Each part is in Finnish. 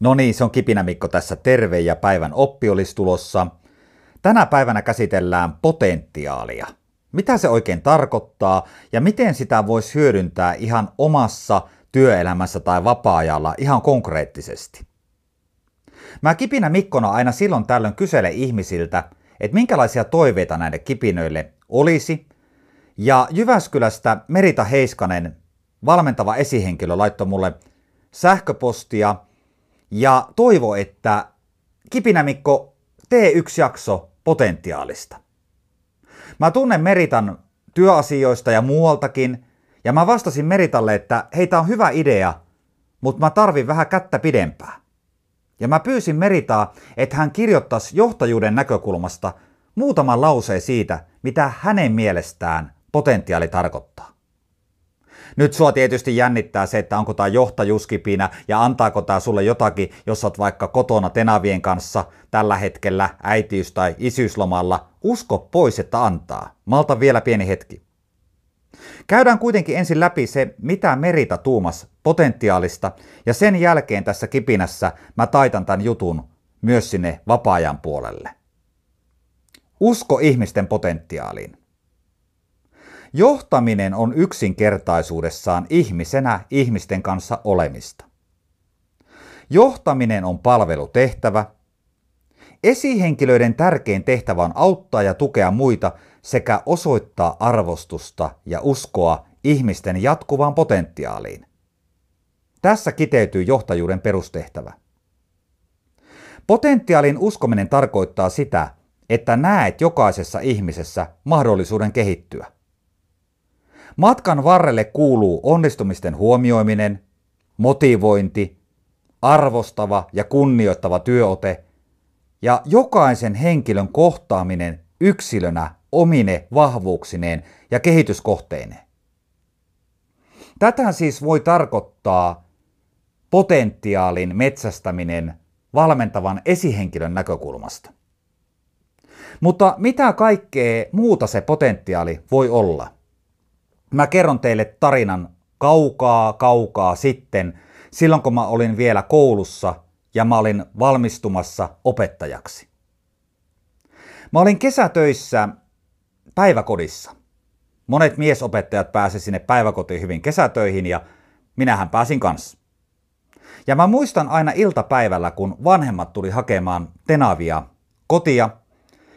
No niin, se on Kipinä Mikko tässä terve ja päivän oppi olisi tulossa. Tänä päivänä käsitellään potentiaalia. Mitä se oikein tarkoittaa ja miten sitä voisi hyödyntää ihan omassa työelämässä tai vapaa-ajalla ihan konkreettisesti. Mä Kipinä Mikkona aina silloin tällöin kysele ihmisiltä, että minkälaisia toiveita näille kipinöille olisi. Ja Jyväskylästä Merita Heiskanen, valmentava esihenkilö, laittoi mulle sähköpostia – ja toivo, että Kipinä Mikko, tee yksi jakso potentiaalista. Mä tunnen Meritan työasioista ja muualtakin, ja mä vastasin Meritalle, että heitä on hyvä idea, mutta mä tarvin vähän kättä pidempää. Ja mä pyysin Meritaa, että hän kirjoittaisi johtajuuden näkökulmasta muutaman lauseen siitä, mitä hänen mielestään potentiaali tarkoittaa. Nyt sua tietysti jännittää se, että onko tämä johtajuskipinä ja antaako tämä sulle jotakin, jos oot vaikka kotona tenavien kanssa tällä hetkellä äitiys- tai isyyslomalla. Usko pois, että antaa. Malta vielä pieni hetki. Käydään kuitenkin ensin läpi se, mitä Merita tuumas potentiaalista, ja sen jälkeen tässä kipinässä mä taitan tämän jutun myös sinne vapaa-ajan puolelle. Usko ihmisten potentiaaliin. Johtaminen on yksinkertaisuudessaan ihmisenä ihmisten kanssa olemista. Johtaminen on palvelutehtävä. Esihenkilöiden tärkein tehtävä on auttaa ja tukea muita sekä osoittaa arvostusta ja uskoa ihmisten jatkuvaan potentiaaliin. Tässä kiteytyy johtajuuden perustehtävä. Potentiaalin uskominen tarkoittaa sitä, että näet jokaisessa ihmisessä mahdollisuuden kehittyä. Matkan varrelle kuuluu onnistumisten huomioiminen, motivointi, arvostava ja kunnioittava työote ja jokaisen henkilön kohtaaminen yksilönä omine vahvuuksineen ja kehityskohteineen. Tätä siis voi tarkoittaa potentiaalin metsästäminen valmentavan esihenkilön näkökulmasta. Mutta mitä kaikkea muuta se potentiaali voi olla? Mä kerron teille tarinan kaukaa, kaukaa sitten, silloin kun mä olin vielä koulussa ja mä olin valmistumassa opettajaksi. Mä olin kesätöissä päiväkodissa. Monet miesopettajat pääsivät sinne päiväkotiin hyvin kesätöihin ja minähän pääsin kanssa. Ja mä muistan aina iltapäivällä, kun vanhemmat tuli hakemaan tenavia kotia,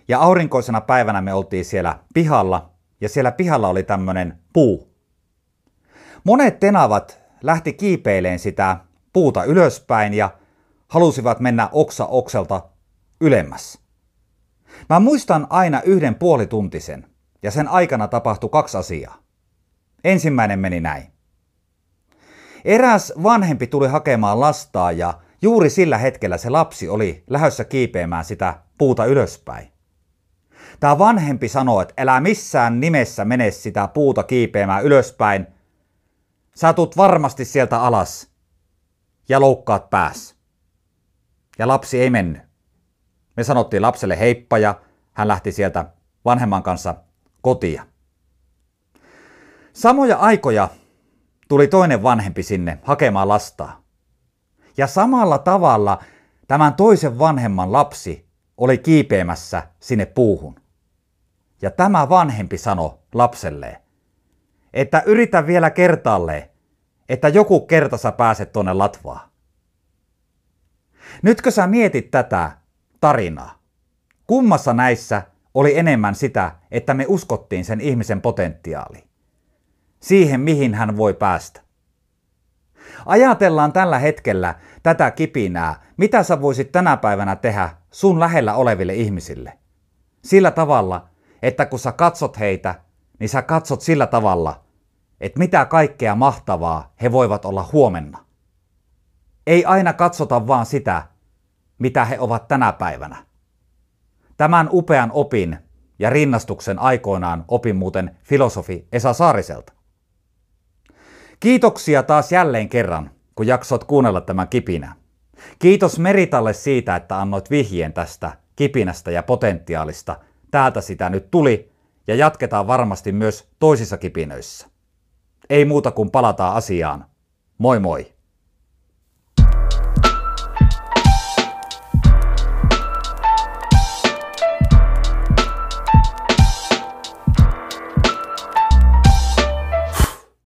ja aurinkoisena päivänä me oltiin siellä pihalla, ja siellä pihalla oli tämmöinen puu. Monet tenavat lähti kiipeileen sitä puuta ylöspäin ja halusivat mennä oksa okselta ylemmäs. Mä muistan aina yhden puolituntisen, ja sen aikana tapahtui kaksi asiaa. Ensimmäinen meni näin. Eräs vanhempi tuli hakemaan lastaa ja juuri sillä hetkellä se lapsi oli lähdössä kiipeämään sitä puuta ylöspäin. Tämä vanhempi sanoo, että älä missään nimessä mene sitä puuta kiipeämään ylöspäin. Sä tuut varmasti sieltä alas ja loukkaat pääs. Ja lapsi ei mennyt. Me sanottiin lapselle heippa ja hän lähti sieltä vanhemman kanssa kotia. Samoja aikoja tuli toinen vanhempi sinne hakemaan lastaa. Ja samalla tavalla tämän toisen vanhemman lapsi oli kiipeämässä sinne puuhun. Ja tämä vanhempi sanoi lapselleen, että yritä vielä kertaalleen, että joku kerta sä pääset tuonne latvaan. Nytkö sä mietit tätä tarinaa? Kummassa näissä oli enemmän sitä, että me uskottiin sen ihmisen potentiaaliin? Siihen, mihin hän voi päästä. Ajatellaan tällä hetkellä tätä kipinää, mitä sä voisit tänä päivänä tehdä sun lähellä oleville ihmisille. Sillä tavalla, että kun sä katsot heitä, niin sä katsot sillä tavalla, että mitä kaikkea mahtavaa he voivat olla huomenna. Ei aina katsota vaan sitä, mitä he ovat tänä päivänä. Tämän upean opin ja rinnastuksen aikoinaan opin muuten filosofi Esa Saariselta. Kiitoksia taas jälleen kerran, kun jaksot kuunnella tämän kipinä. Kiitos Meritalle siitä, että annoit vihjeen tästä kipinästä ja potentiaalista – täältä sitä nyt tuli ja jatketaan varmasti myös toisissa kipinöissä. Ei muuta kuin palataan asiaan. Moi moi!